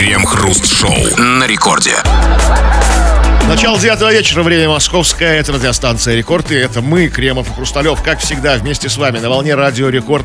Крем-хруст-шоу на рекорде. Начало девятого вечера, время московское, это радиостанция «Рекорд», и это мы, Кремов и Хрусталев, как всегда, вместе с вами на волне радио «Рекорд»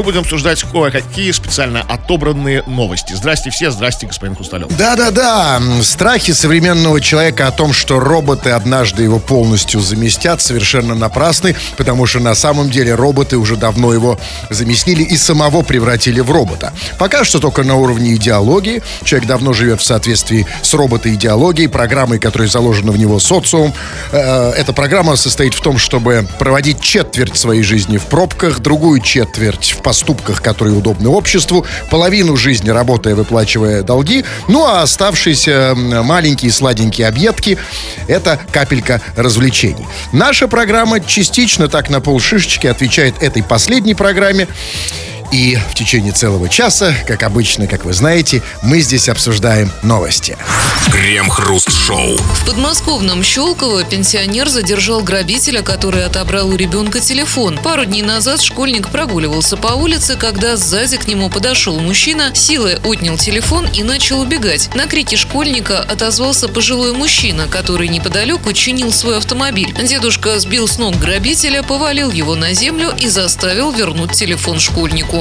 мы будем обсуждать кое-какие специально отобранные новости. Здрасте все, здрасте, господин Хрусталев. Да-да-да, страхи современного человека о том, что роботы однажды его полностью заместят, совершенно напрасны, потому что на самом деле роботы уже давно его заместили и самого превратили в робота. Пока что только на уровне идеологии. Человек давно живет в соответствии с роботоидеологией, программой, которая заложена в него социум. Э, эта программа состоит в том, чтобы проводить четверть своей жизни в пробках, другую четверть в поступках, которые удобны обществу, половину жизни работая, выплачивая долги, ну а оставшиеся маленькие сладенькие объедки – это капелька развлечений. Наша программа частично так на полшишечки отвечает этой последней программе. И в течение целого часа, как обычно, как вы знаете, мы здесь обсуждаем новости. Крем-хруст-шоу. В подмосковном Щелково пенсионер задержал грабителя, который отобрал у ребенка телефон. Пару дней назад школьник прогуливался по улице, когда сзади к нему подошел мужчина, силой отнял телефон и начал убегать. На крики школьника отозвался пожилой мужчина, который неподалеку чинил свой автомобиль. Дедушка сбил с ног грабителя, повалил его на землю и заставил вернуть телефон школьнику.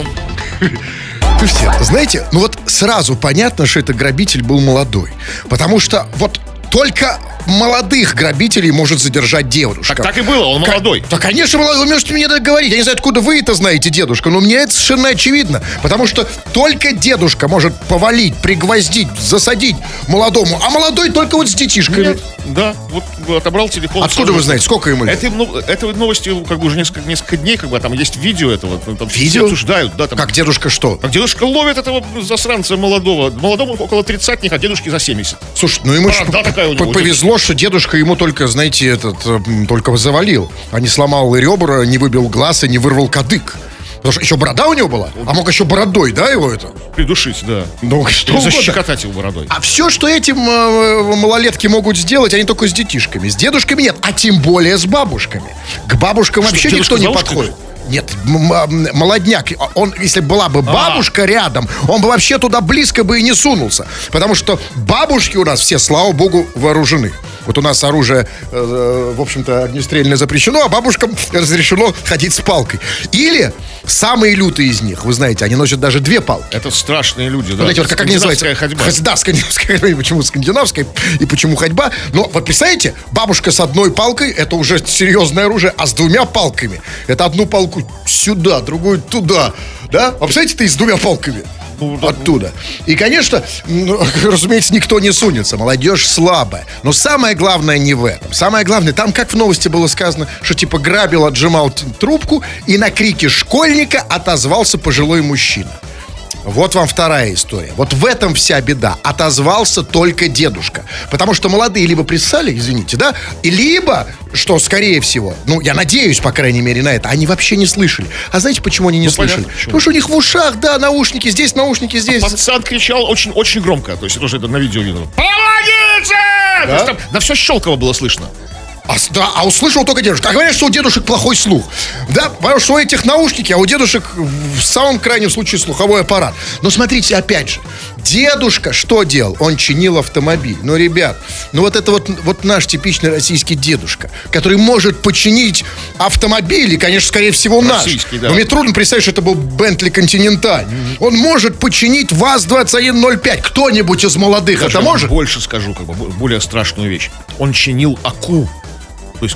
Слушайте, знаете, ну вот сразу понятно, что это грабитель был молодой. Потому что вот только молодых грабителей может задержать девушка. Так, так и было, он молодой. Да, конечно, молодой. Вы можете мне это говорить. Я не знаю, откуда вы это знаете, дедушка, но мне это совершенно очевидно. Потому что только дедушка может повалить, пригвоздить, засадить молодому, а молодой только вот с детишками. Нет, да, вот отобрал телефон. Откуда вы знаете, сколько ему лет? Это, ну, это новости как бы уже несколько, несколько дней, как бы там есть видео этого. Там Видео? все обсуждают, да. Там, Как дедушка что? как дедушка ловит этого засранца молодого. Молодому около тридцатник, а дедушке за 70. Слушай, ну ему А, такая у него. повезло, что дедушка ему только, знаете, этот, м, только завалил, а не сломал ребра, не выбил глаз и не вырвал кадык. Потому что еще борода у него была, а мог еще бородой, да, его это? Придушить, да. Ну, что Или защекотать его бородой. А все, что этим э, малолетки могут сделать, они только с детишками. С дедушками нет, а тем более с бабушками. К бабушкам Что, вообще никто не подходит. Нет, молодняк, он, если была бы бабушка рядом, он бы вообще туда близко бы и не сунулся. Потому что бабушки у нас все, слава богу, вооружены. Вот у нас оружие, э, в общем-то, огнестрельное запрещено, а бабушкам разрешено ходить с палкой. Или самые лютые из них, вы знаете, они носят даже две палки. Это страшные люди, да. Вот эти вот, как они называются? Ходьба. Ходь- Да, скандинавская ходьба. Почему скандинавская, и почему ходьба. Но вот представляете, бабушка с одной палкой, это уже серьезное оружие, а с двумя палками, это одну палку сюда, другую туда. Да? А представляете, ты с двумя палками? Оттуда. И, конечно, ну, разумеется, никто не сунется. Молодежь слабая. Но самое главное не в этом. Самое главное, там, как в новости было сказано, что типа грабил, отжимал трубку, и на крики школьника отозвался пожилой мужчина. Вот вам вторая история. Вот в этом вся беда. Отозвался только дедушка. Потому что молодые либо присали, извините, да, и либо, что скорее всего, ну, я надеюсь, по крайней мере, на это, они вообще не слышали. А знаете, почему они не Ну, слышали? понятно. Потому что у них в ушах, да, наушники здесь, наушники здесь. Пацан кричал очень, очень громко. То есть тоже это на видео видел. Помогите! То есть там на все Щелково было слышно. А, да, а услышал только дедушка. А говорят, что у дедушек плохой слух. Да, потому что у этих наушники, а у дедушек в самом крайнем случае слуховой аппарат. Но смотрите, опять же, дедушка что делал? Он чинил автомобиль. Ну, ребят, ну вот это вот, вот наш типичный российский дедушка, который может починить автомобиль, и, конечно, скорее всего, наш. Российский, да. Но мне трудно представить, что это был Бентли Континенталь. Он может починить ВАЗ-2105. Кто-нибудь из молодых Даже это может? Больше скажу, как бы, бо- более страшную вещь. Он чинил АКУ. То есть,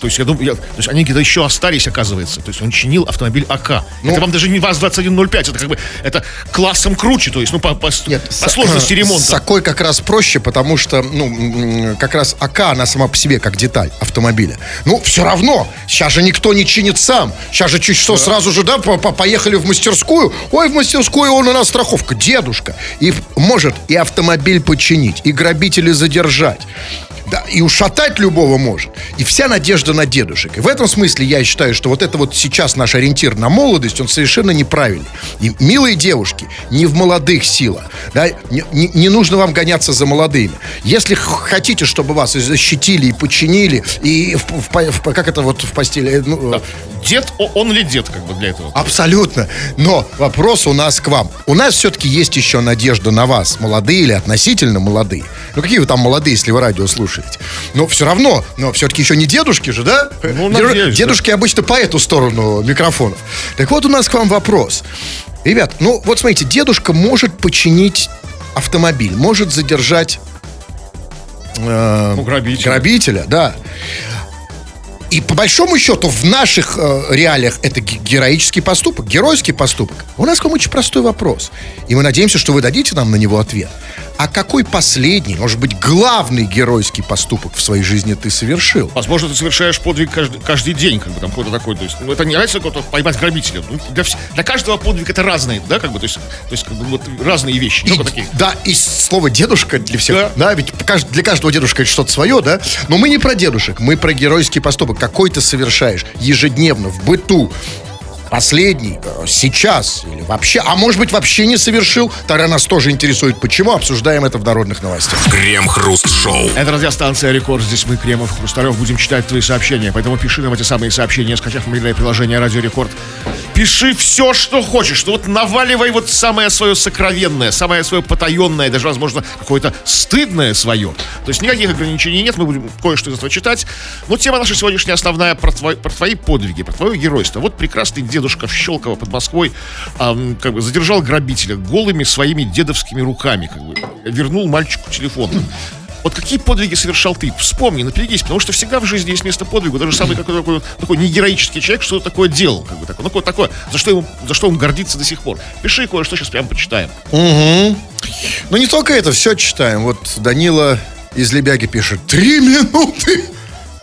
то есть, я думаю, я- то есть они где-то еще остались, оказывается. То есть он чинил автомобиль АК. Ну. это вам даже не ВАЗ-2105, это как бы это классом круче, то есть, ну, по, по, с- Нет, по с- сложности С ремонта. Акой как раз проще, потому что, ну, как раз АК, она сама по себе как деталь автомобиля. Ну, все равно, сейчас же никто не чинит сам. Сейчас же чуть что, сразу же, да, по- по- поехали в мастерскую. Ой, в мастерскую он у нас страховка. Дедушка. И может и автомобиль починить, и грабителей задержать. Да, и ушатать любого может. И вся надежда на дедушек. И в этом смысле я считаю, что вот это вот сейчас наш ориентир на молодость, он совершенно неправильный. И, милые девушки, не в молодых сила. Да, не, не, нужно вам гоняться за молодыми. Если хотите, чтобы вас защитили, и подчинили, и в, в, в, как это вот в постели... э, Ну, Да. Дед, он ли дед, как бы для этого? Абсолютно. Но вопрос у нас к вам. У нас все-таки есть еще надежда на вас, молодые или относительно молодые. Ну какие вы там молодые, если вы радио слушаете? Но все равно, но все-таки еще не дедушки же, да? Ну, надеюсь, Дедушки обычно по эту сторону микрофонов. Так вот у нас к вам вопрос. Ребят, ну вот смотрите, дедушка может починить автомобиль, может задержать э, Ну, грабителя. грабителя, да. И по большому счету в наших э, реалиях это ге- героический поступок, геройский поступок. У нас к вам очень простой вопрос. И мы надеемся, что вы дадите нам на него ответ. А какой последний, может быть, главный геройский поступок в своей жизни ты совершил? Возможно, ты совершаешь подвиг каждый, каждый день, как бы там какой-то такой. То есть, ну, это не разница, какого-то поймать грабителя. Ну, для, для каждого подвиг это разные, да, как бы, то есть, то есть как бы, вот разные вещи. И- такие. да, и слово дедушка для всех. Да. Да, ведь для каждого дедушка это что-то свое, да? Но мы не про дедушек, мы про геройский поступок. Какой ты совершаешь ежедневно в быту. Последний, э, сейчас или вообще, а может быть вообще не совершил, тогда нас тоже интересует, почему, обсуждаем это в народных новостях. Крем-хруст-шоу. Это радиостанция Рекорд. Здесь мы, Кремов, Хрусталев, будем читать твои сообщения. Поэтому пиши нам эти самые сообщения, скачав мобильное приложение Радио Рекорд. Пиши все, что хочешь. Ну вот наваливай вот самое свое сокровенное, самое свое потаенное, даже, возможно, какое-то стыдное свое. То есть никаких ограничений нет, мы будем кое-что из этого читать. Но тема наша сегодняшняя основная про, твой- про твои подвиги, про твое геройство. Вот прекрасный дедушка в Щелково под Москвой ам, как бы задержал грабителя голыми своими дедовскими руками, как бы вернул мальчику телефон. Вот какие подвиги совершал ты? Вспомни, напрягись, потому что всегда в жизни есть место подвигу. Даже самый какой такой, такой негероический человек что-то такое делал. Как бы такое, ну, какое такое, за что, ему, за что он гордится до сих пор. Пиши кое-что, сейчас прямо почитаем. Но не только это, все читаем. Вот Данила из Лебяги пишет. Три минуты!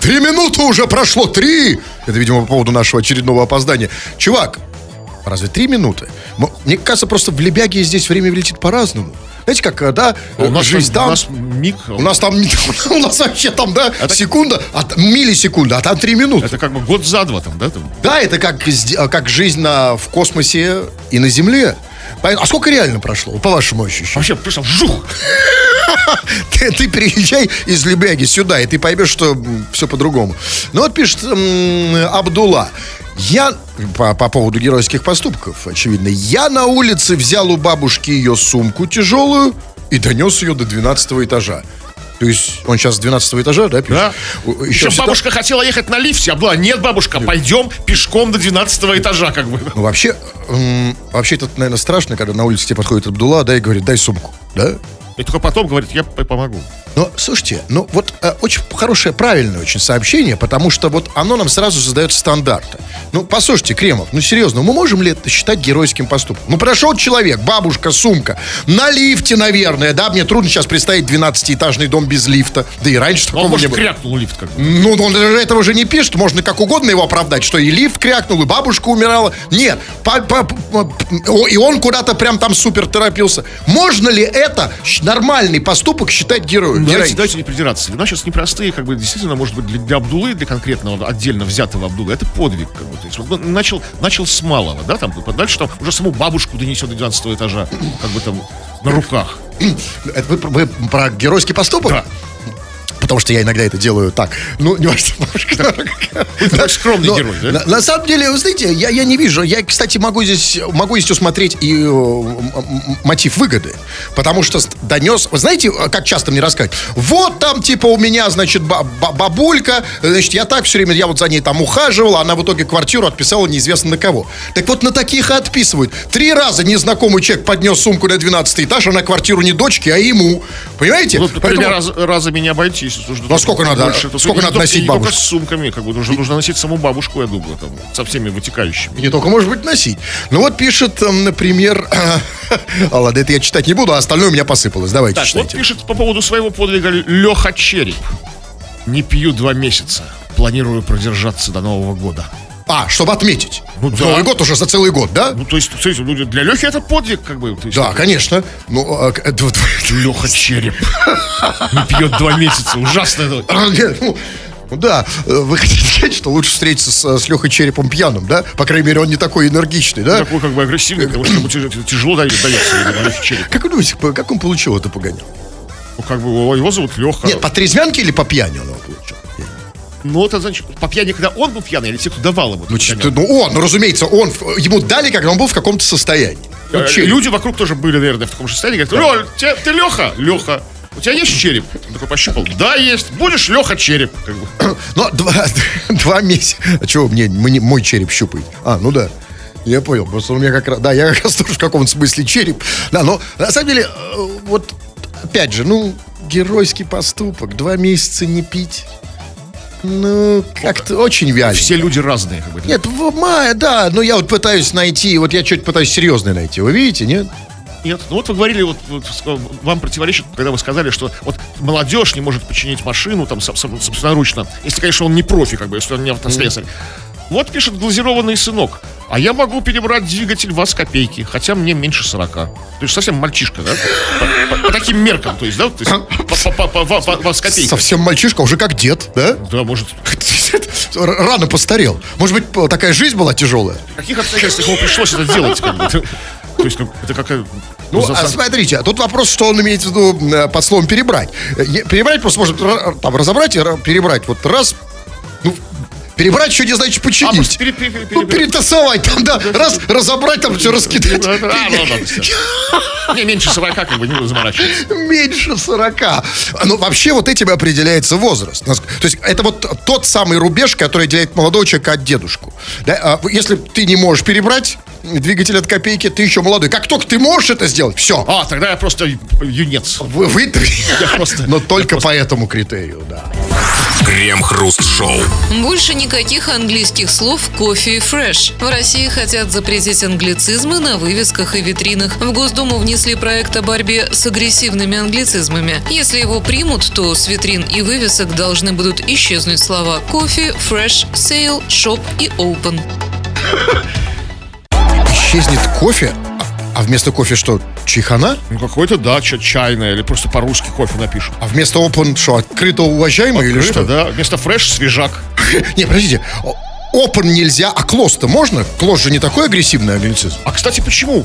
Три минуты уже прошло, три! Это, видимо, по поводу нашего очередного опоздания. Чувак, разве три минуты? Мне кажется, просто в Лебяге здесь время летит по-разному. Знаете, как, э, да, А у нас, жизнь там, у нас миг, У нас там, у нас вообще там, да, Это- секунда, а, миллисекунда, а там три минуты. это как бы год за два там, да? Там? Да, это как, а, как жизнь на, в космосе и на Земле. А сколько реально прошло, по вашему ощущению? Вообще, просто жух! Ты, ты переезжай из Лебяги сюда, и ты поймешь, что все по-другому. Ну вот пишет м, Абдулла. Я, по, по поводу геройских поступков, очевидно, я на улице взял у бабушки ее сумку тяжелую и донес ее до 12 этажа. То есть он сейчас с 12 этажа, да, пишет? Да? Еще всегда- бабушка хотела ехать на лифте, а была, нет, бабушка, пойдем пешком до 12 этажа, как бы. Ну, вообще, вообще это, наверное, страшно, когда на улице тебе подходит Абдулла, да, и говорит, дай сумку, да? И только потом говорит, я помогу. Но, слушайте, ну вот э, очень хорошее, правильное очень сообщение, потому что вот оно нам сразу задает стандарты. Ну, послушайте, Кремов, ну серьезно, мы можем ли это считать геройским поступком? Ну, прошел человек, бабушка, сумка, на лифте, наверное, да, мне трудно сейчас представить 12-этажный дом без лифта, да и раньше Ну, Он, такого не может, было. крякнул лифт, как бы. Ну, он даже этого же не пишет, можно как угодно его оправдать, что и лифт крякнул, и бабушка умирала. Нет, по- по- по- и он куда-то прям там супер торопился. Можно ли это нормальный поступок считать героем? Давайте, давайте не придираться. Времена сейчас непростые, как бы действительно, может быть, для, для Абдулы, для конкретного отдельно взятого Абдулы, это подвиг, как бы. То есть, вот, ну, начал, начал с малого, да, там, дальше там уже саму бабушку донесет до 12 этажа, как бы там на руках. Это вы, вы про геройский поступок? Да. Потому что я иногда это делаю так. Ну, не важно. Такой скромный герой, да? На, самом деле, вы знаете, я, не вижу. Я, кстати, могу здесь, могу здесь усмотреть и э, мотив выгоды. Потому что донес... Вы знаете, как часто мне рассказывают? Вот там, типа, у меня, значит, ба- ба- бабулька, значит, я так все время, я вот за ней там ухаживал, она в итоге квартиру отписала неизвестно на кого. Так вот, на таких и отписывают. Три раза незнакомый человек поднес сумку на 12 этаж, а на квартиру не дочке, а ему. Понимаете? Ну, Поэтому- тремя раз- разами не обойтись. Нужно Ну, а сколько надо- то сколько надо носить не только бабушку? с сумками, как бы, нужно, нужно носить саму бабушку, я думаю, там, со всеми вытекающими. Не только, может быть, носить. Ну вот пишет, эм, например... А ладно, это я читать не буду, а остальное у меня посыпалось. Давайте Так, вот читайте. пишет по поводу своего подвига Леха Череп. Не пью два месяца. Планирую продержаться до Нового года. А, чтобы отметить. Ну да. Новый год уже за целый год, да? Ну, то есть, смотрите, ну, для Лехи это подвиг, как бы. есть, Да, конечно. Ну, а, д- Леха череп. Не пьет два месяца. Ужасно. это. А, ну, ну да, э, вы хотите сказать, что лучше встретиться с, с Лехой Черепом пьяным, да? По крайней мере, он не такой энергичный, да? Такой как бы агрессивный, потому что ему тяж- тяжело дается, видимо. Как вы думаете, как он получил это погоняло? Ну, как бы его зовут Леха. Нет, по трезвянке или по пьяни он? Ну, это значит, по пьяни, когда он был пьяный, или те, кто давал ему. Ну, этот ч- коньяк? ну он, ну, разумеется, он, ему дали, когда он был в каком-то состоянии. Ну, Э. Люди вокруг тоже были, наверное, в таком же состоянии. Говорят, Лёль, те- ты Леха? Леха. У тебя есть череп? Он такой пощупал. Да, есть. Будешь Леха череп. Как бы. Но два, два месяца. А чего мне, мне мой череп щупает? А, ну да. Я понял. Просто у меня как раз. Да, я как раз тоже в каком-то смысле череп. Да, но на самом деле, э, вот опять же, ну, геройский поступок. Два месяца не пить. Ну, как-то очень вяло. Все люди разные. Как бы. Нет, в мае, да, но я вот пытаюсь найти, вот я что-то пытаюсь серьезное найти. Вы видите, нет? Нет, ну вот вы говорили, вот, вот ск- вам противоречит, когда вы сказали, что вот молодежь не может починить машину там соб- соб- собственноручно, если, конечно, он не профи, как бы, если он не автослесарь. Вот пишет глазированный сынок. А я могу перебрать двигатель ВАЗ копейки, хотя мне меньше 40. То есть совсем мальчишка, да? По, по- по таким меркам, то есть, да? То есть, по, по- по- по- по- ВАЗ копейка. Совсем мальчишка, уже как дед, да? Да, может. Рано постарел. Может быть, такая жизнь была тяжелая? В каких обстоятельствах ему пришлось это делать? Как бы? То есть, как- это какая... Ну, за- а смотрите, а тут вопрос, что он имеет в виду э, под словом перебрать. Э, Перебрать просто можно там разобрать и ра- перебрать. Вот раз, ну, перебрать еще не значит А, починить. просто пере- пере- пере- Ну, перетасовать там, да, раз, разобрать, там все раскидать. А, ну, ладно. Не, меньше 40, как бы, не заморачиваться. Меньше 40. Ну, вообще, вот этим определяется возраст. То есть, это вот тот самый рубеж, который отделяет молодого человека от дедушку. Да, а Если ты не можешь перебрать двигатель от копейки, ты еще молодой. Как только ты можешь это сделать, все. А, тогда я просто юнец. Вы, вы- просто- Но только по этому критерию, да. Крем-хруст-шоу. Больше никаких английских слов «coffee» и «fresh». В России хотят запретить англицизмы на вывесках и витринах. В Госдуму внесли проект о борьбе с агрессивными англицизмами. Если его примут, то с витрин и вывесок должны будут исчезнуть слова «coffee», «fresh», «sale», «shop» и «open». Исчезнет кофе, а- а вместо кофе что, чайхана? Ну, какой-то, да, ча- чайное, или просто по-русски кофе напишут. А вместо open что, открыто уважаемый или Открыто, что? да. Вместо фреш свежак. Не, подождите, open нельзя, а close-то можно? Close же не такой агрессивный англицизм. А, кстати, почему?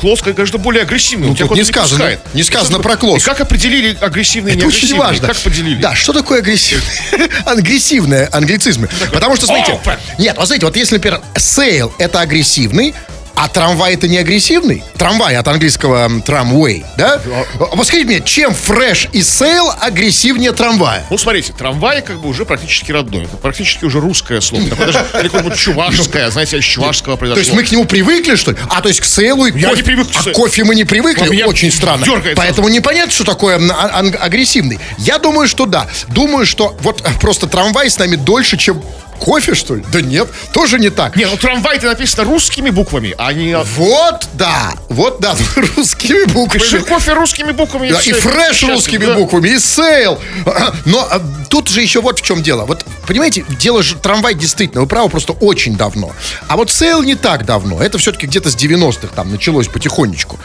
Клосс, конечно, более агрессивный. Ну, тут не сказано. пускает. Не сказано про клосс. И как определили агрессивные и Это очень важно. Как поделили? Да, что такое агрессивный? Агрессивные англицизмы. Потому что, смотрите, Open. нет, вот смотрите, вот если, например, sale это агрессивный, а трамвай это не агрессивный? Трамвай от английского tramway, да? Вот скажите мне, чем fresh и sale агрессивнее трамвая? Ну, смотрите, трамвай как бы уже практически родной. Это практически уже русское слово. Такое даже или какое-нибудь чувашское, знаете, из чувашского То произошло. есть мы к нему привыкли, что ли? А, то есть к сейлу и Я кофе. не привык к а сейлу. к кофе мы не привыкли? Очень странно. Поэтому непонятно, что такое а- агрессивный. Я думаю, что да. Думаю, что вот просто трамвай с нами дольше, чем кофе, что ли? Да нет, тоже не так. Не, ну трамвай-то написано русскими буквами, а не... Вот, да. Вот, да, русскими Пиши буквами. кофе русскими буквами. Да, и fresh русскими да. буквами, и sale. Но а, тут же еще вот в чем дело. Вот, понимаете, дело же, трамвай действительно, вы правы, просто очень давно. А вот sale не так давно. Это все-таки где-то с 90-х там началось потихонечку.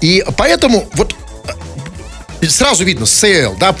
И поэтому вот Сразу видно, sale, да,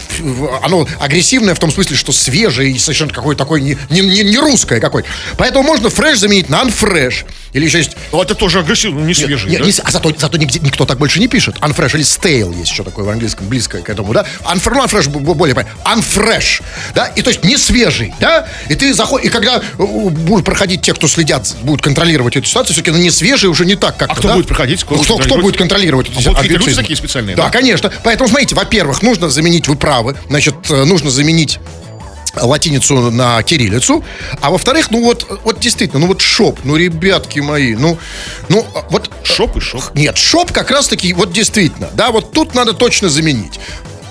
оно агрессивное в том смысле, что свежее и совершенно какое-то такое не, не, не, русское какое-то. Поэтому можно fresh заменить на unfresh. Или еще есть Ну, это тоже агрессивно, ну, не свежий, не- да? не с- а зато, зато нигде, никто так больше не пишет. Unfresh или stale есть еще такое в английском, близкое к этому, да? Unfresh, ну, unfresh более понятно. Unfresh, да? И то есть не свежий, да? И ты заходишь, и когда э, будут проходить те, кто следят, будут контролировать эту ситуацию, все-таки ну, не свежий уже не так, как А кто будет проходить? Кто Ну, Кто, будет кто будет контролировать? эти А будут какие-то люди такие специальные, Да, да? конечно. Поэтому, смотрите, во-первых, нужно заменить, вы правы, значит, э, нужно заменить латиницу на кириллицу, а во-вторых, ну вот, вот действительно, ну вот shop, ну ребятки мои, ну, ну вот Shop и shop. нет, shop как раз-таки, вот действительно, да, вот тут надо точно заменить.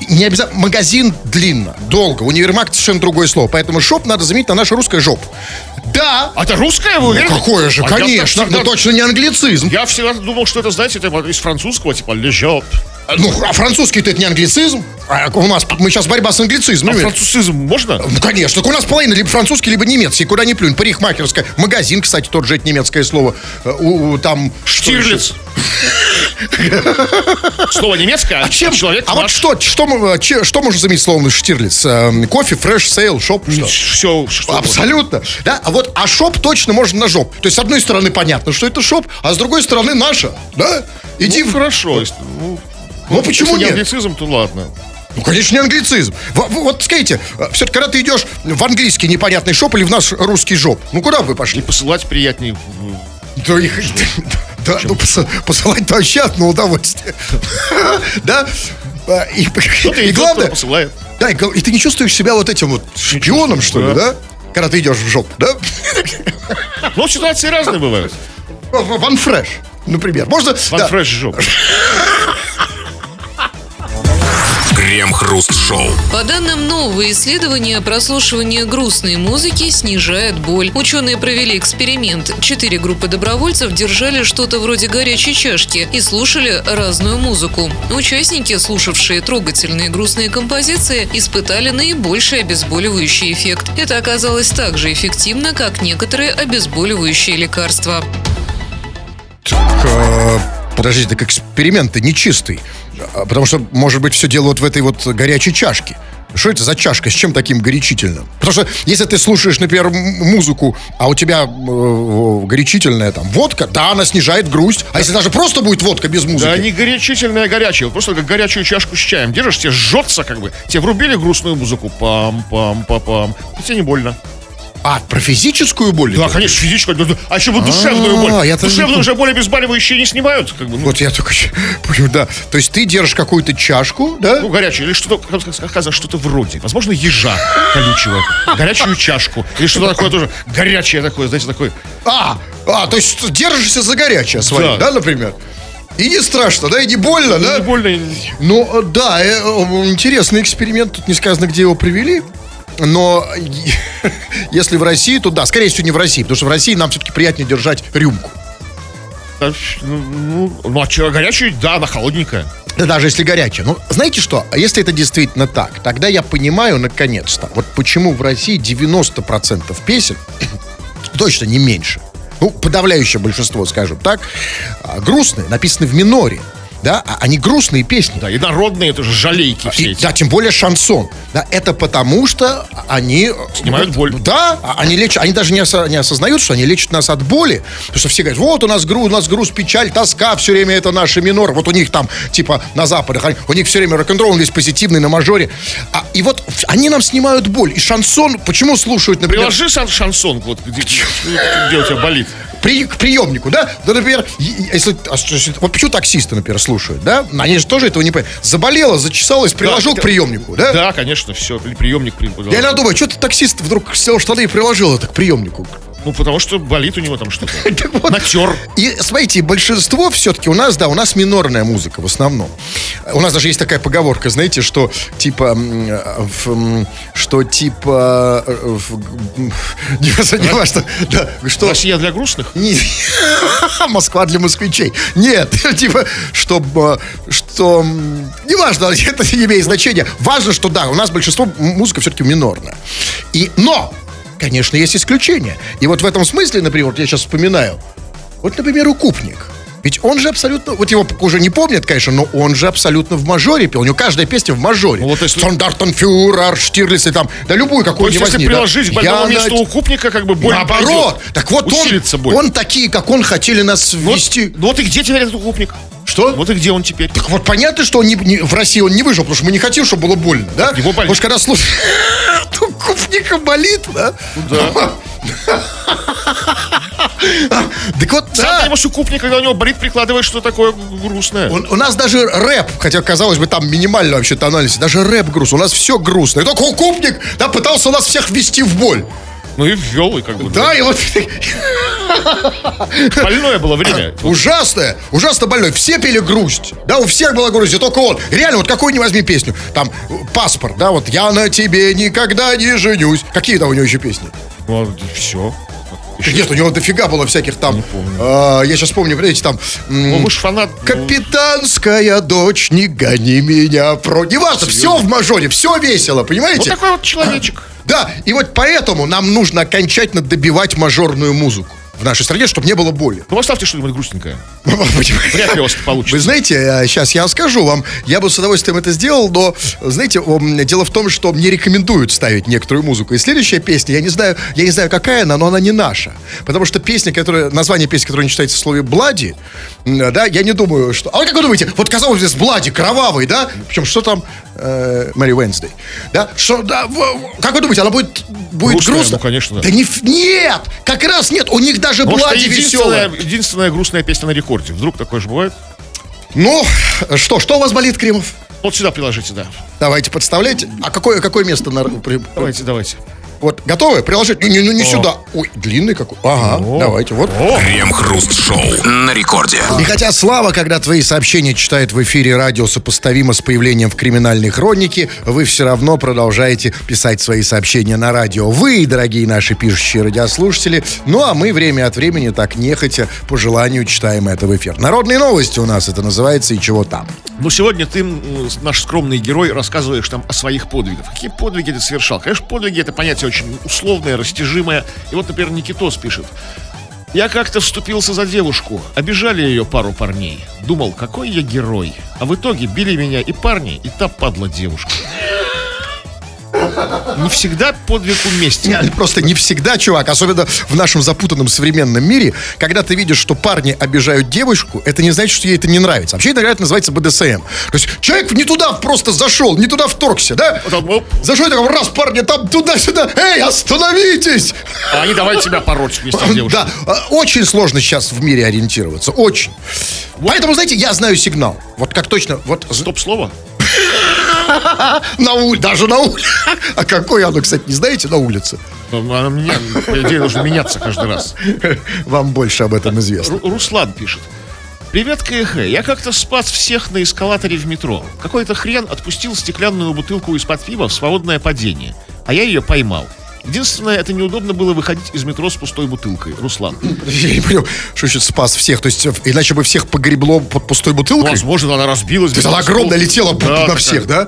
Не обязательно, магазин длинно, долго, универмаг совершенно другое слово, поэтому shop надо заменить на наше русское жоп. Да, А это русское, вы ну какое же, А конечно, всегда- но точно не англицизм. Я всегда думал, что это, знаете, это из французского, типа, лежоп. А, Ну, а французский-то это не англицизм. А у нас, мы сейчас борьба с А англицизмом. французизм можно? Ну, конечно. Так у нас половина либо французский, либо немецкий. Куда ни плюнь. Парикмахерская. Магазин, кстати, тот же это немецкое слово. Э, У, у- там... Штирлиц. Слово немецкое, а Чем? человек а вот что, что, что можно заменить словом Штирлиц? Coffee, fresh, sale, shop? Все, Абсолютно. Да, а вот, а shop точно можно на жоп. То есть, с одной стороны, понятно, что это shop, а с другой стороны, наша. Да? Иди Ну, хорошо. Ну, Ну, почему не нет? англицизм, то ладно. Ну, конечно, не англицизм. В- в- вот скажите, все-таки, когда ты идешь в английский непонятный шоп или в наш русский жоп, ну куда бы вы пошли? посылать приятнее. Да, их, да, ну, посы- посылать вообще одно удовольствие. Да? А, И, Кто-то и главное, посылает. да, и, ты не чувствуешь себя вот этим вот шпионом, что ли, да? Когда ты идешь в жоп, да? Ну, ситуации разные бывают. Ван Фреш, например. Можно... Ван да. Фреш жоп. Крем-хруст-шоу. По данным нового исследования, прослушивание грустной музыки снижает боль. Ученые провели эксперимент. Четыре группы добровольцев держали что-то вроде горячей чашки и слушали разную музыку. Участники, слушавшие трогательные грустные композиции, испытали наибольший обезболивающий эффект. Это оказалось так же эффективно, как некоторые обезболивающие лекарства. Э, Подождите, так эксперимент нечистый. А, Потому что, может быть, все дело вот в этой вот горячей чашке. Что это за чашка? С чем таким горячительным? Потому что если ты слушаешь, например, музыку, а у тебя э, горячительная там водка, да, она снижает грусть. А если даже просто будет водка без музыки? Да не горячительное горячее, вот просто как горячую чашку с чаем. Держишь, тебе жжется как бы. Тебе врубили грустную музыку. Пам-пам-пам-пам. Тебе не больно. А, про физическую боль? Да, конечно, физическую. А еще бы душевную А, боль. не Душевную уже более обезболивающие не снимают. Как бы, ну, Вот я только понял, да. То есть ты держишь какую-то чашку, да? ну, горячую. Или что-то, как что-то вроде. Возможно, ежа колючего. Горячую чашку. Или что-то такое тоже горячее такое, знаете, такое. А, а, то есть держишься за горячее свое, Да. да, например? И не страшно, да, и не больно, да? Не больно. Ну, э, да, э, интересный эксперимент, тут не сказано, где его привели. Но если в России, то да, скорее всего, не в России, потому что в России нам все-таки приятнее держать рюмку. Ну, ну, ну, а что, горячую, да, она холодненькая. Да даже если горячая. Ну, знаете что, а если это действительно так, тогда я понимаю, наконец-то, вот почему в России 90% песен, точно не меньше, ну, подавляющее большинство, скажем так, а, грустные, написаны в миноре, да, а они грустные песни. Да, и народные тоже жалейки все И, эти. да, тем более шансон. Да, это потому, что они... Снимают вот, боль. Да, а они лечат, они даже не, осо- не осознают, что они лечат нас от боли. Потому что все говорят, вот у нас груз, у нас груз, печаль, тоска, все время это наши минор. Вот у них там, типа, на западах, они- у них все время рок-н-ролл весь позитивный на мажоре. А, и вот они нам снимают боль. И шансон, почему слушают, например... Приложи шансон, вот где, где у тебя болит. При- к приемнику, да? Да, например, если, а что- что- вот почему таксисты, например, слушают, да? Они же тоже этого не понимают. Заболела, зачесалась, приложил Да, к приемнику, да? Да, конечно, все, приемник. при- Я иногда думаю, что ты таксист вдруг снял штаны и приложил это к приемнику? Ну, потому что болит у него там что-то. Вот. Натер. И смотрите, большинство все-таки у нас, да, у нас минорная музыка в основном. У нас даже есть такая поговорка, знаете, что типа, что типа, э, не важно, не важно, да, что... Россия для грустных? Не- Москва для москвичей. Нет, типа, чтобы, что, м, неважно, это не имеет значения. Важно, что да, у нас большинство музыка все-таки минорная. И, но, конечно, есть исключения. И вот в этом смысле, например, вот я сейчас вспоминаю, вот, например, Укупник. Ведь он же абсолютно, вот его уже не помнят, конечно, но он же абсолютно в мажоре пел. У него каждая песня в мажоре. Ну, вот если- Штандартенфюрер, Штирлиц и там, да любую То какую есть, не если возьми. да. приложить к больному Я месту на- укупника, как бы боль Наоборот. пройдет. Так вот он, боль. он такие, как он, хотели нас вот, ввести. ну вот и где теперь этот укупник? Что? Вот и где он теперь? Так вот понятно, что он не- не- в России он не выжил, потому что мы не хотим, чтобы было больно, да? Его болит. Потому что когда слушаешь, то купника болит, да? Да. Так вот, Сам да. понимаешь, укупник, когда у него болит, прикладывает что такое грустное. Он- у нас даже рэп, хотя, казалось бы, там минимально вообще тональность, даже рэп грустный, у нас все грустно. И только укупник, да, пытался нас всех ввести в боль. Ну и ввел, и как бы. Да, и вот Больное было время. ужасное, ужасно больной. Все пели грусть. Да, у всех была грусть, и только он. Реально, вот какую не возьми песню. Там э, паспорт, да, вот я на тебе никогда не женюсь. Какие там у него еще песни? Ну, все. Нет, у него дофига было всяких там. а, я сейчас помню, понимаете, там. Ну, вы ж фанат. ну, Капитанская дочь, не гони меня про... Не важно, все в мажоре, все весело, Вот понимаете? такой вот человечек. Да, и вот поэтому нам нужно окончательно добивать мажорную музыку в нашей стране, чтобы не было боли. Ну, оставьте что-нибудь грустненькое. Вряд ли у вас это получится. Вы знаете, сейчас я скажу вам, я бы с удовольствием это сделал, но, знаете, дело в том, что мне рекомендуют ставить некоторую музыку. И следующая песня, я не знаю, я не знаю, какая она, но она не наша. Потому что песня, которая, название песни, которая не читается в слове «блади», да, я не думаю, что... А вы как вы думаете, вот казалось здесь «блади», кровавый, да? Причем что там? Э, Мэри Уэнсдей. Да? Что, да, в- как вы думаете, она будет, будет Грустная, грустно? ну, конечно, да. Да не, нет, как раз нет, у них даже единственная, веселая. единственная грустная песня на рекорде. Вдруг такое же бывает? Ну, что, что у вас болит, Кремов? Вот сюда приложите, да. Давайте, подставляйте. А какое, какое место на... Давайте, давайте. Готовы? Приложить? Ну, не, ну, не сюда. Ой, длинный какой. Ага, давайте, вот. Крем-хруст-шоу на рекорде. И хотя слава, когда твои сообщения читает в эфире радио, сопоставимо с появлением в криминальной хронике, вы все равно продолжаете писать свои сообщения на радио. Вы, дорогие наши пишущие радиослушатели, ну а мы время от времени так нехотя, по желанию, читаем это в эфир. Народные новости у нас это называется, и чего там. Ну, сегодня ты, наш скромный герой, рассказываешь там о своих подвигах. Какие подвиги ты совершал? Конечно, подвиги это понятие очень условное, растяжимое. И вот, например, Никитос пишет. Я как-то вступился за девушку. Обижали ее пару парней. Думал, какой я герой. А в итоге били меня и парни, и та падла девушка. Не всегда подвиг уместен. Не, Просто не всегда, чувак, особенно в нашем запутанном современном мире, когда ты видишь, что парни обижают девушку, это не значит, что ей это не нравится. Вообще это это называется БДСМ. То есть человек не туда просто зашел, не туда вторгся, да? Зашел и такой, раз, парни, там туда-сюда, эй, остановитесь! А они давай тебя пороть вместе с девушкой. Да, а, очень сложно сейчас в мире ориентироваться, очень. Поэтому, знаете, я знаю сигнал. Вот как точно, вот Стоп-слово. на улице, даже на улице. А какой оно, кстати, не знаете, на улице? Ну, Она меня, по идее, должна меняться каждый раз. Вам больше об этом известно. Ру- Руслан пишет. Привет, КХ. Я как-то спас всех на эскалаторе в метро. Какой-то хрен отпустил стеклянную бутылку из-под пива в свободное падение. А я ее поймал. Единственное, это неудобно было выходить из метро с пустой бутылкой. Руслан. Я не понял, что значит спас всех. То есть, иначе бы всех погребло под пустой бутылкой. возможно, она разбилась. То есть она огромная летела Да, на всех, да?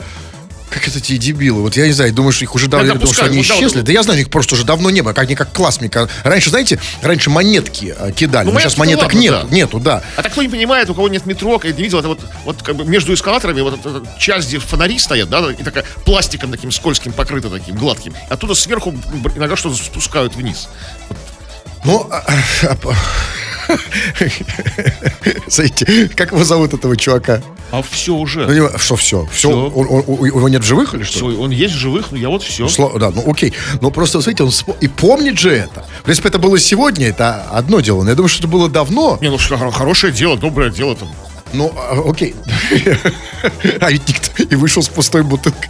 Как это те дебилы? Вот я не знаю, думаю, что их уже давно, Когда я думал, что они вот да, исчезли. вот- Да я знаю, их просто уже давно не было, как не как класс. мне кажется. Раньше, знаете, раньше монетки э, кидали, Ну, но сейчас монеток ладно, нет, да. нету, да. А так кто не понимает, у кого нет метро, я не видел, это вот, вот как бы между эскалаторами вот эта, часть, где фонари стоят, да, и такая пластиком таким скользким покрыта таким, гладким. Оттуда сверху иногда что-то спускают вниз. Ну, а, а, знаете, как его зовут этого чувака? А все уже. Ну, Что все? Все? Всё. Он- он- у его нет в живых или что? Все, он есть в живых, но я вот все. Сло- Да, ну окей. Но просто, смотрите, он спо- и помнит же это. Если бы это было сегодня, это одно дело. Но я думаю, что это было давно. Не, ну что, хоро- хорошее дело, доброе дело там. Ну, а, окей. А ведь никто и вышел с пустой бутылкой.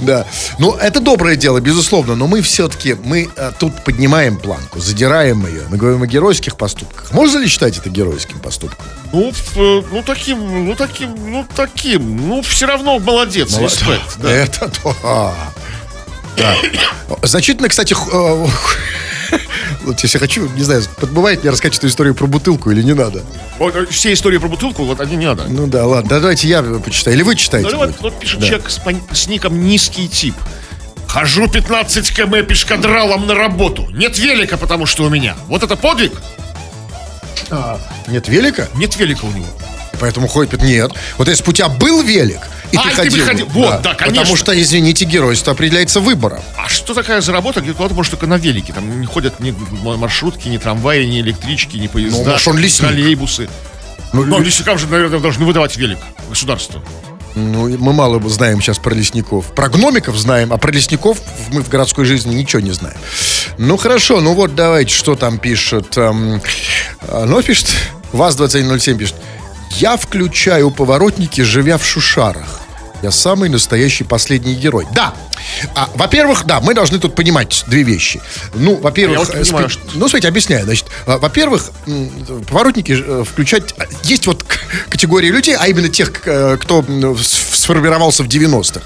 Да. Ну, это доброе дело, безусловно. Но мы все-таки, мы а, тут поднимаем планку, задираем ее. Мы говорим о геройских поступках. Можно ли считать это геройским поступком? Ну, э, ну таким, ну таким, ну таким. Ну, все равно молодец, респект. Да. Это то. Да. Значительно, кстати, э, вот если хочу, не знаю, бывает мне рассказать эту историю про бутылку или не надо? Э, Все истории про бутылку, вот они не надо. Ну да, ладно, да, давайте я почитаю. Или вы читаете? Ну, вот, вот пишет Да. человек с, с ником «Низкий тип». Хожу 15 км пешкадралом на работу. Нет велика, потому что у меня. Вот это подвиг? Нет велика? Нет велика у него. Поэтому ходит, нет. Вот если бы у тебя был велик, и А, ты и ты ходил. ходил. Вот, да, конечно. Потому что, извините, геройство определяется выбором. А что такая за работа, где куда-то может только на велике? Там не ходят ни маршрутки, ни трамваи, ни электрички, ни поезда. Ну, может, он лесник. Троллейбусы. Ну, Но лесникам же, наверное, должны выдавать велик государство. ну, мы мало знаем сейчас про лесников. Про гномиков знаем, а про лесников мы в городской жизни ничего не знаем. Ну, хорошо, ну вот давайте, что там пишет. эм, а, ну, пишет, ВАЗ-2107 пишет. Я включаю поворотники, живя в Шушарах. Я самый настоящий последний герой. Да, А, во-первых, да, мы должны тут понимать две вещи. Ну, во-первых, Я вот понимаю, спи- что- ну, смотрите, объясняю. Значит, а, во-первых, поворотники э, включать... а, Есть вот категория людей, а именно тех, э, кто сформировался в 90-х.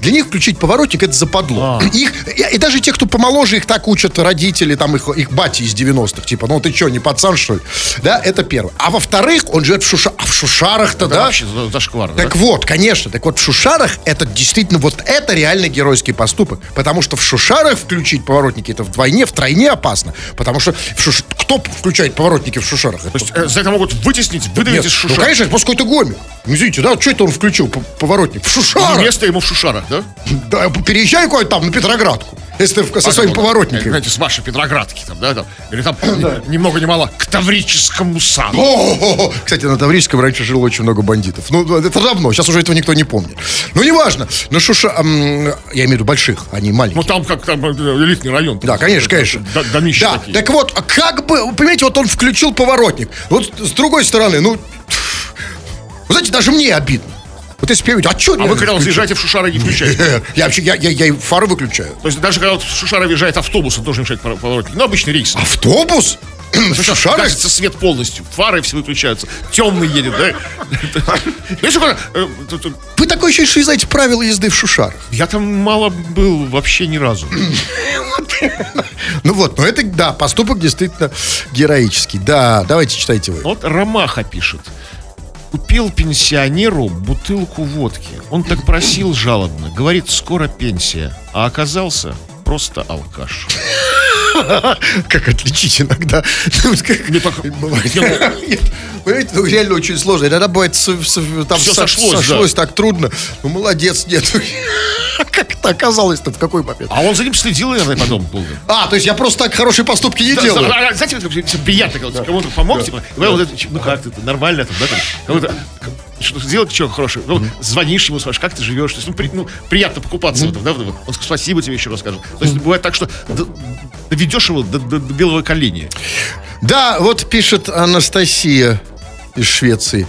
Для них включить поворотник это западло. Их, и, и даже те, кто помоложе, их так учат родители, там их, их бати из 90-х. Типа, ну ты что, не пацан, что ли? Да, это первое. А во-вторых, он живет в Шушарах. А в Шушарах-то, Это да? вообще за- зашквар, да? Так вот, конечно. Так вот, в Шушарах это действительно вот это реально геройский поступок. Потому что в Шушарах включить поворотники это вдвойне, втройне опасно. Потому что в Шуш- кто включает поворотники в Шушарах? То есть э, за это могут вытеснить, выдавить Нет, из ну, шушар. конечно, это просто какой-то гомик. Ну, извините, да, что это он включил поворотник? В Шушарах! место ему в шушарах, да? Да, переезжай куда-то там, на Петроградку. Если ты со своими Как поворотниками. Знаете, с вашей Петроградки там, да, там. Или там ни много ни мало к Таврическому саду. Кстати, на Таврическом раньше жило очень много бандитов. Ну, это давно, сейчас уже этого никто не помнит. Ну, неважно. На Шуша... м, я имею в виду больших, а не маленьких. Ну там как там э, элитный район. Да, конечно, конечно. Д- Домища Да, такие. так вот, а как бы, понимаете, вот он включил поворотник. Вот с другой стороны, ну, вы знаете, даже мне обидно. Вот если видел, а что А вы когда вот заезжаете в Шушары, не включаете. Я вообще, я, я, я и фары выключаю. То есть даже когда в Шушары въезжает автобус, он должен пор- поворотник. Ну, обычный рейс. Автобус? В Шушарах? Кажется, свет полностью. Фары все выключаются. Темный едет, да? Э, Вы ощущение, что не знаете правила езды в Шушарах. Я там мало был вообще ни разу. Ну вот, но это, да, поступок действительно героический. Да, давайте читайте вы. Вот Ромаха пишет. Купил пенсионеру бутылку водки. Он так просил жалобно. Говорит, скоро пенсия. А оказался просто алкаш. Как отличить иногда? Ну. Не, ну- Понимаете, ну реально очень сложно. Иногда бывает там сошлось, так трудно. Ну молодец, нет. Как оказалось-то в какой момент? А он за ним следил, наверное, потом долго. А, то есть я просто так хорошие поступки не делаю. да, да, Знаете, всё приятно, когда кому-то помог, типа, это, ну как ты, нормально там, да, там, кому-то что-то сделать, что хорошее, ну, звонишь ему, спрашиваешь, как ты живешь, то есть, ну, при- ну, приятно покупаться в этом, да, он скажет, спасибо тебе еще раз скажет. То есть бывает так, что доведешь его до, до- до белого коленя. Да, вот пишет Анастасия из Швеции.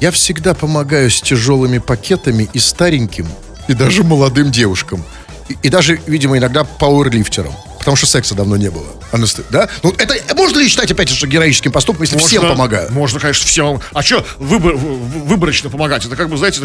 Я всегда помогаю с тяжелыми пакетами и стареньким, и даже молодым девушкам. И, и даже, видимо, иногда пауэрлифтерам. Потому что секса давно не было. Да? Ну, это можно ли считать, опять же, героическим поступком, если всем Можно- помогаю? Можно, конечно, всем. А что выбор, выборочно помогать? Это как бы, знаете,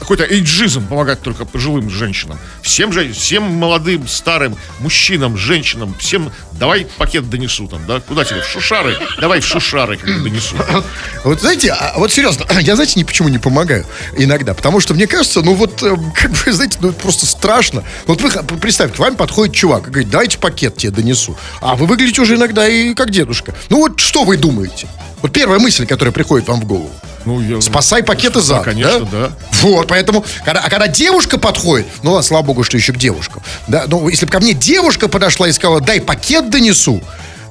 какой-то, эйджизм помогать только пожилым женщинам. Всем, же, всем молодым, старым, мужчинам, женщинам, всем давай пакет донесу там, да? Куда тебе? В Шушары? Давай в Шушары как донесу. Вот знаете, а, вот серьезно, я знаете, ни почему не помогаю иногда. Потому что мне кажется, ну вот, эм, как бы, знаете, ну просто страшно. Вот вы представьте, к вам подходит чувак и говорит, дайте пакет тебе донесу. А вы выглядите уже иногда и как дедушка. Ну вот что вы думаете? Вот первая мысль, которая приходит вам в голову. Ну, я- Спасай пакеты Да, за. конечно, да. Вот, поэтому, когда, а когда девушка подходит, ну ладно, слава богу, что еще к девушкам. Да, ну, если бы ко мне девушка подошла и сказала, дай пакет донесу,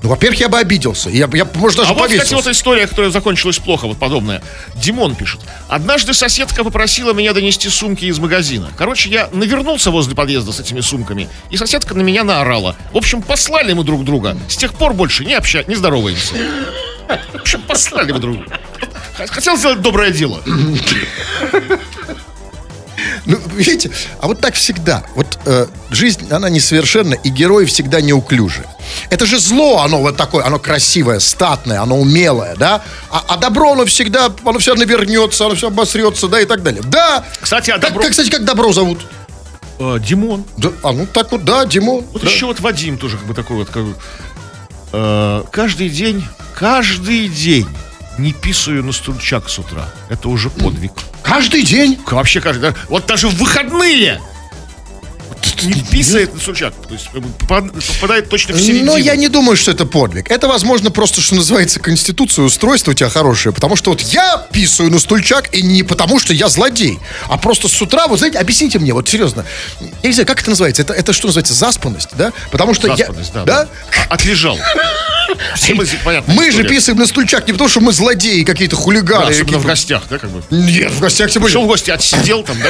ну, во-первых, я бы обиделся. Я, я может, даже А вот, кстати, повесился. вот история, которая закончилась плохо, вот подобная. Димон пишет. Однажды соседка попросила меня донести сумки из магазина. Короче, я навернулся возле подъезда с этими сумками, и соседка на меня наорала. В общем, послали мы друг друга. С тех пор больше не общаемся, не здороваемся. В общем, послали мы друг друга. Хотел сделать доброе дело. Ну, видите, а вот так всегда. Вот э, жизнь, она несовершенна, и герои всегда неуклюжи. Это же зло, оно вот такое, оно красивое, статное, оно умелое, да? А, а добро, оно всегда, оно все равно вернется, оно все обосрется, да, и так далее. Да! Кстати, а Как, добро- как, кстати, как добро зовут? Э, Димон. Да, а, ну так вот, да, Димон. Вот да. еще вот Вадим тоже как бы такой вот. Как бы, э, каждый день, каждый день не писаю на стульчак с утра. Это уже подвиг. Каждый день. Вообще каждый? Вот даже в выходные не писает на стульчак. То есть попад- попадает точно в середину. Но я не думаю, что это подвиг. Это, возможно, просто, что называется, конституция, устройство у тебя хорошее. Потому что вот я писаю на стульчак, и не потому, что я злодей, а просто с утра, вот знаете, объясните мне, вот серьезно, я не знаю, как это называется? Это, это что называется, заспанность, да? Потому что Заспанность, я... да, А- Отлежал. Понятно. Мы же история. писаем на стульчак не потому, что мы злодеи, какие-то Да, хулиганы. особенно в какие-то- гостях, да, как бы. Нет, в гостях тем более. Пришел в гости, отсидел там, да.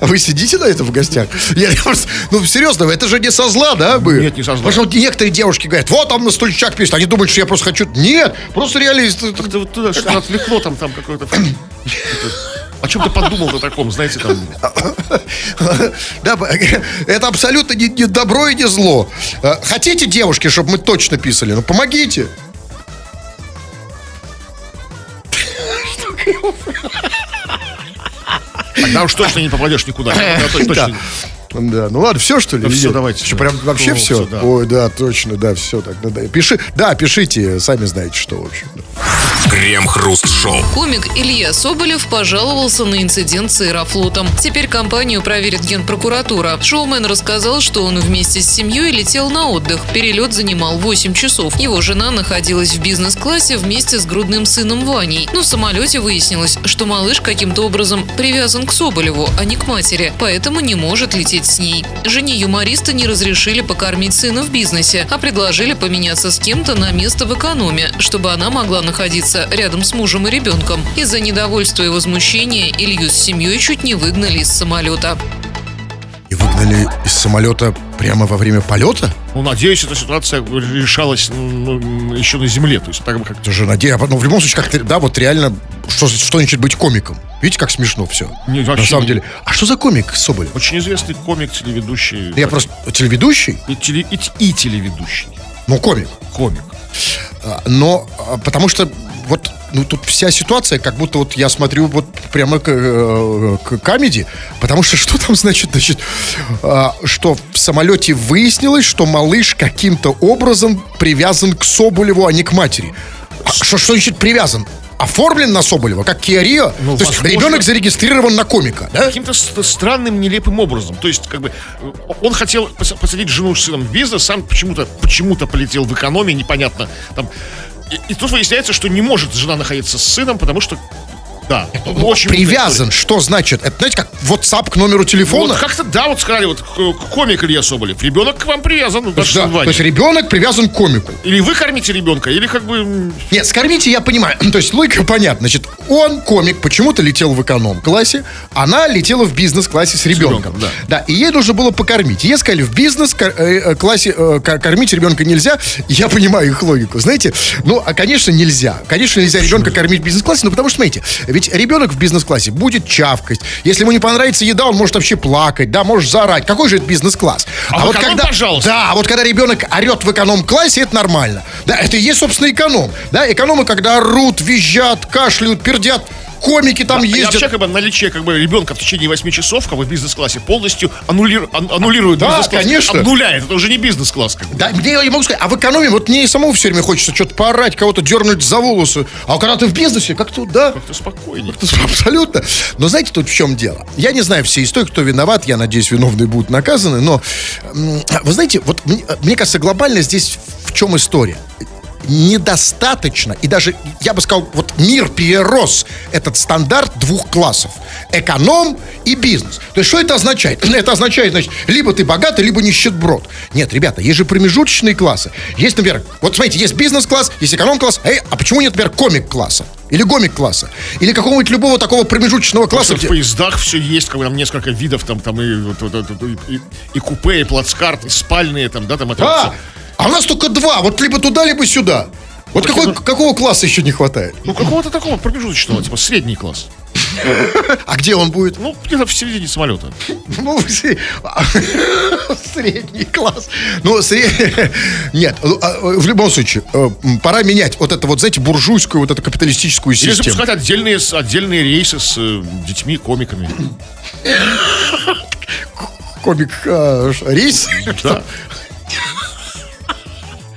А вы сидите на этом в гостях? Я просто- ну, серьезно, это же не со зла, да? Вы? Нет, не со зла. Потому что некоторые девушки говорят, вот там на стульчак пишет. Они думают, что я просто хочу... Нет, просто реально... Как-то вот туда что-то отвлекло, там, там какое-то... О чем ты подумал о таком, знаете, там... Да, это абсолютно не, не добро и не зло. Э, Хотите, девушки, чтобы мы точно писали? Ну, помогите. Тогда уж точно не попадешь никуда. Да, ну ладно, все что ли? Всё, нет? давайте. Что, прям вообще Ну, все? всё, да. Ой, да, точно, да, все так. Ну, да. Пиши, да, пишите, сами знаете, что, в общем. да. Крем-хруст-шоу. Комик Илья Соболев пожаловался на инцидент с Аэрофлотом. Теперь компанию проверит генпрокуратура. Шоумен рассказал, что он вместе с семьей летел на отдых. Перелет занимал 8 часов. Его жена находилась в бизнес-классе вместе с грудным сыном Ваней. Но в самолете выяснилось, что малыш каким-то образом привязан к Соболеву, а не к матери, поэтому не может лететь с ней. Жене юмориста не разрешили покормить сына в бизнесе, а предложили поменяться с кем-то на место в экономе, чтобы она могла находиться рядом с мужем и ребенком. Из-за недовольства и возмущения Илью с семьей чуть не выгнали из самолета. И выгнали из самолета прямо во время полета? Ну, надеюсь, эта ситуация решалась ну, еще на земле. То есть так бы как Это же надеюсь. Ну, в любом случае, как да, вот реально, что, что значит быть комиком? Видите, как смешно все? Не, На самом не. деле. А что за комик Соболев? очень известный комик, телеведущий. Я просто телеведущий? И, теле- и и телеведущий. Ну, комик. Комик. А, Но а, потому что вот ну, тут вся ситуация, как будто вот я смотрю вот прямо к, э, к камеди, потому что что там значит, значит, а, что в самолете выяснилось, что малыш каким-то образом привязан к Соболеву, а не к матери. А что, что значит привязан? Оформлен на Соболева, как Rio? Ну, То есть возможно. ребенок зарегистрирован на комика, да? Каким-то странным, нелепым образом. То есть, как бы, э, он хотел пос- посадить жену с сыном в бизнес, сам почему-то почему-то полетел в экономии, непонятно. Там. И, тут выясняется, что не может жена находиться с сыном, потому что, да, ну, очень Привязан, что значит? Это, знаете, как WhatsApp к номеру история. телефона? Вот как-то, да, вот сказали, вот комик Илья Соболев. Ребенок к вам привязан, То есть, да, то есть ребенок привязан к комику. Или вы кормите ребенка, или как бы... Нет, скормите, я понимаю. То есть логика понятна. Значит, он, комик, почему-то летел в эконом-классе, она летела в бизнес-классе с ребенком. ребенком, да. и ей нужно было покормить. Ей сказали, в бизнес-классе э, ко- кормить ребенка нельзя. Я понимаю их логику, знаете. Ну, а, конечно, нельзя. Конечно, нельзя ребенка кормить в бизнес-классе, ну, потому что, смотрите, ведь ребенок в бизнес-классе будет чавкать. Если ему не понравится еда, он может вообще плакать, да, может заорать. Какой же это бизнес-класс? А в эконом, пожалуйста. Да, а вот когда ребенок орет в эконом-классе, это нормально. Да, это и есть, собственно, эконом. Да, экономы, когда орут, визжат, кашляют, пердят, комики там И ездят. вообще, как бы, наличие как бы, ребенка в течение 8 часов как бы, в бизнес-классе полностью аннулир- ан- аннулирует Да, бизнес-класс. конечно. Обнуляет. Это уже не бизнес-класс. Как бы. Да, мне я могу сказать, а в экономе, вот мне и самому все время хочется что-то поорать, кого-то дернуть за волосы. А когда ты в бизнесе, как-то, да, Как-то спокойнее. Абсолютно. Но знаете, тут в чем дело? Я не знаю все истории, кто виноват. Я надеюсь, виновные будут наказаны. Но, вы знаете, вот мне, мне кажется, глобально здесь в чем история? Недостаточно, и даже, я бы сказал, вот мир перерос этот стандарт двух классов. Эконом и бизнес. То есть, что это означает? Это означает, значит, либо ты богатый, либо нищеброд. Нет, ребята, есть же промежуточные классы. Есть, например, вот смотрите, есть бизнес-класс, есть эконом-класс, Эй, а почему нет, например, комик-класса? Или гомик-класса? Или какого-нибудь любого такого промежуточного класса, что в где... поездах все есть, как бы там несколько видов, там, там и, и, и- и купе, и плацкарт, и спальные, там, да, там это. А, а у нас только два, вот либо туда, либо сюда. Вот какой, ну- какого класса еще не хватает? Ну, какого-то такого промежуточного, типа, средний класс. А где он будет? Ну, где-то в середине самолета. Ну, средний класс. Ну, сре- нет, ну, а, в любом случае, э, пора менять вот это вот, знаете, буржуйскую, вот эту капиталистическую Или систему. запускать отдельные, отдельные рейсы с э, детьми, комиками. Комик ш- рейс. Да.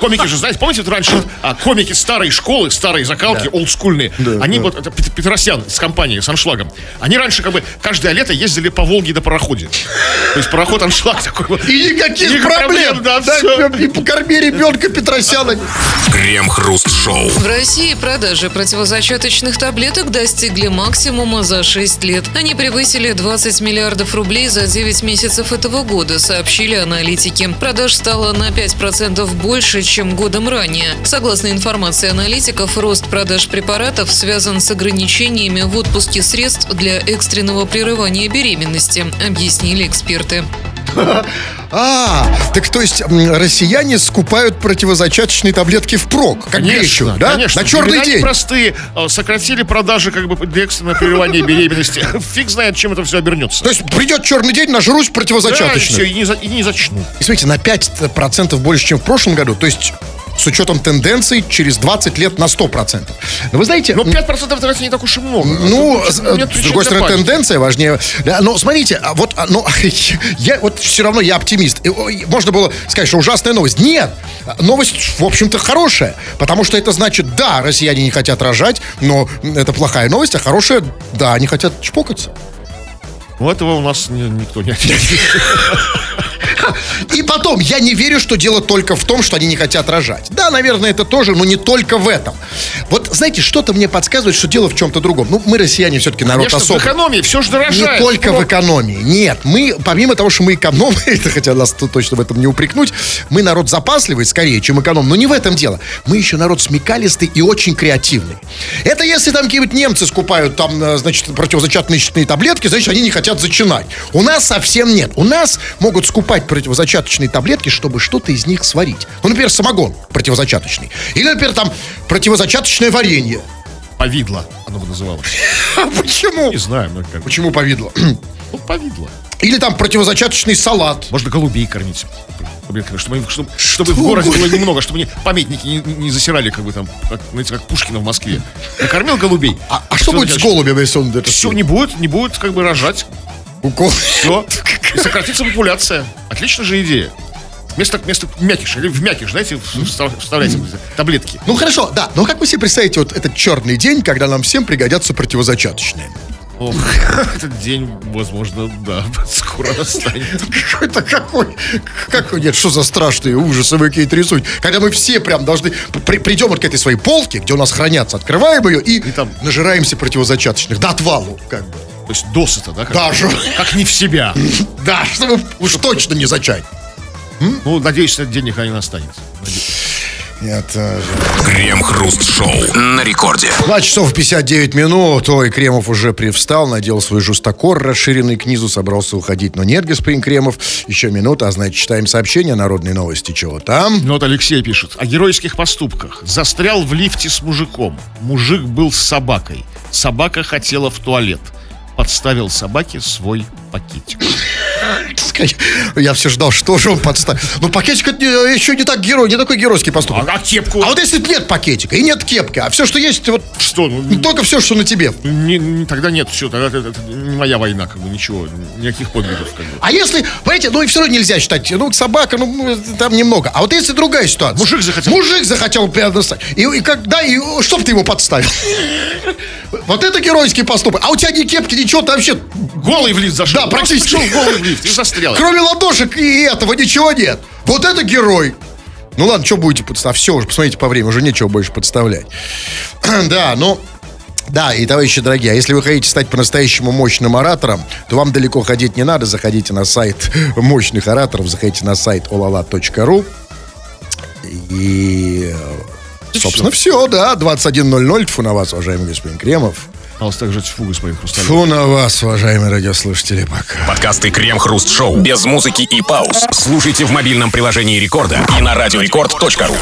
Комики же, знаете, помните, вот раньше а, комики старой школы, старые закалки, олдскульные, они вот, это Пет- Петросян с компанией, с аншлагом, они раньше как бы каждое лето ездили по Волге на пароходе. То есть пароход аншлаг такой вот. И никаких Никаких проблем. проблем, да, всё. И покорми ребенка Петросяна. Крем-хруст-шоу. В России продажи противозачаточных таблеток достигли максимума за 6 лет. Они превысили 20 миллиардов рублей за 9 месяцев этого года, сообщили аналитики. Продаж стало на 5% больше, чем годом ранее. Согласно информации аналитиков, рост продаж препаратов связан с ограничениями в отпуске средств для экстренного прерывания беременности, объяснили эксперты. А, так то есть россияне скупают противозачаточные таблетки впрок, как гречу, да? конечно. На черный день. непростые. Э, Сократили продажи как бы для экстренного прерывания беременности. Фиг знает, чем это все обернется. То есть придет черный день, нажрусь Да, и все, и не, и не зачну. И смотрите, на 5% больше, чем в прошлом году. То есть с учетом тенденций через 20 лет на 100%. Но вы знаете... Но м, 5% это не так уж и много. Ну, с, с другой стороны, паники. тенденция важнее. Да, но смотрите, а вот, а, ну, я вот все равно я оптимист. Можно было сказать, что ужасная новость. Нет, новость, в общем-то, хорошая. Потому что это значит, да, россияне не хотят рожать, но это плохая новость, а хорошая, да, они хотят чпокаться. Ну, этого у нас ни- никто не ответит. И потом, я не верю, что дело только в том, что они не хотят рожать. Да, наверное, это тоже, но не только в этом. Вот, знаете, что-то мне подсказывает, что дело в чем-то другом. Ну, мы, россияне, все-таки народ Конечно, в особый. экономии все же Не дорожает. только Ну, в экономии. Нет, мы, помимо того, что мы экономы, это хотя нас тут точно в этом не упрекнуть, мы народ запасливый скорее, чем эконом. Но не в этом дело. Мы еще народ смекалистый и очень креативный. Это если там какие-нибудь немцы скупают там, э, значит, противозачаточные таблетки, значит, они не хотят зачинать. У нас совсем нет. У нас могут скупать противозачаточные таблетки, чтобы что-то из них сварить. Ну, например, самогон противозачаточный. Или, например, там противозачаточное варенье. Повидло оно бы называлось. Почему? Не знаю, ну как. Почему повидло? Ну, повидло. Или там противозачаточный салат. Можно голубей кормить. Чтобы, чтобы, чтобы в городе было немного, чтобы они памятники не, не засирали, как бы там, как, знаете, как Пушкина в Москве. Накормил голубей. А, а что будет с голубем, если он это Все, не будет, не будет как бы рожать. Укол. Все. И сократится популяция. Отличная же идея. Вместо, вместо мякиша, или в мякиш, знаете, встав- вставляйте таблетки. Ну хорошо, да. Но как вы себе представите вот этот черный день, когда нам всем пригодятся противозачаточные? Ох, этот день, возможно, да, скоро настанет. Какой-то какой, какой, нет, что за страшные ужасы вы какие-то рисуете. Когда мы все прям должны, при- придем вот к этой своей полке, где у нас хранятся, открываем ее и, И там- нажираемся противозачаточных. До отвалу, как бы. То есть досыта, да? Как, Даже. как не в себя. Да, чтобы уж точно не зачать. Ну, надеюсь, этот день никогда не настанет. Надеюсь. Нет, э, Крем-хруст-шоу на рекорде. 2 часов 59 минут. Ой, Кремов уже привстал, надел свой жестокор, расширенный к низу, собрался уходить. Но нет, господин Кремов, еще минута, а значит, читаем сообщение народной новости. Чего там? Ну вот Алексей пишет о геройских поступках. Застрял в лифте с мужиком. Мужик был с собакой. Собака хотела в туалет. Подставил собаке свой пакетик. Я все ждал, что же он подставил. Ну, пакетик это не- еще не так герой, не такой геройский поступок. А, а кепку? А вот если нет пакетика и нет кепки, а все, что есть, вот что? Ну, не только все, что на тебе. не- не- тогда нет, все, тогда это, это не моя война, как бы ничего, никаких подвигов. Как бы. А если, понимаете, ну и все равно нельзя считать, ну, собака, ну, там немного. А вот если другая ситуация. Мужик захотел. Мужик захотел предоставить. И, и когда, и что б ты его подставил? Вот это геройский поступок. А у тебя ни кепки, ничего, ты вообще... Голый в лифт зашел. Да, практически. Голый в лифт и застрял. Кроме ладошек и этого ничего нет. Вот это герой. Ну ладно, что будете подставлять? Все, уже посмотрите по времени, уже нечего больше подставлять. Да, ну... Да, и, товарищи дорогие, а если вы хотите стать по-настоящему мощным оратором, то вам далеко ходить не надо. Заходите на сайт мощных ораторов, заходите на сайт olala.ru. И, собственно, все, да, 21.00. Тьфу на вас, уважаемый господин Кремов. А вас также тьфу, господин Хрусталев. Фу на вас, уважаемые радиослушатели, пока. Подкасты Крем-хруст-шоу без музыки и пауз. Слушайте в мобильном приложении Рекорда и на радиорекорд.ру.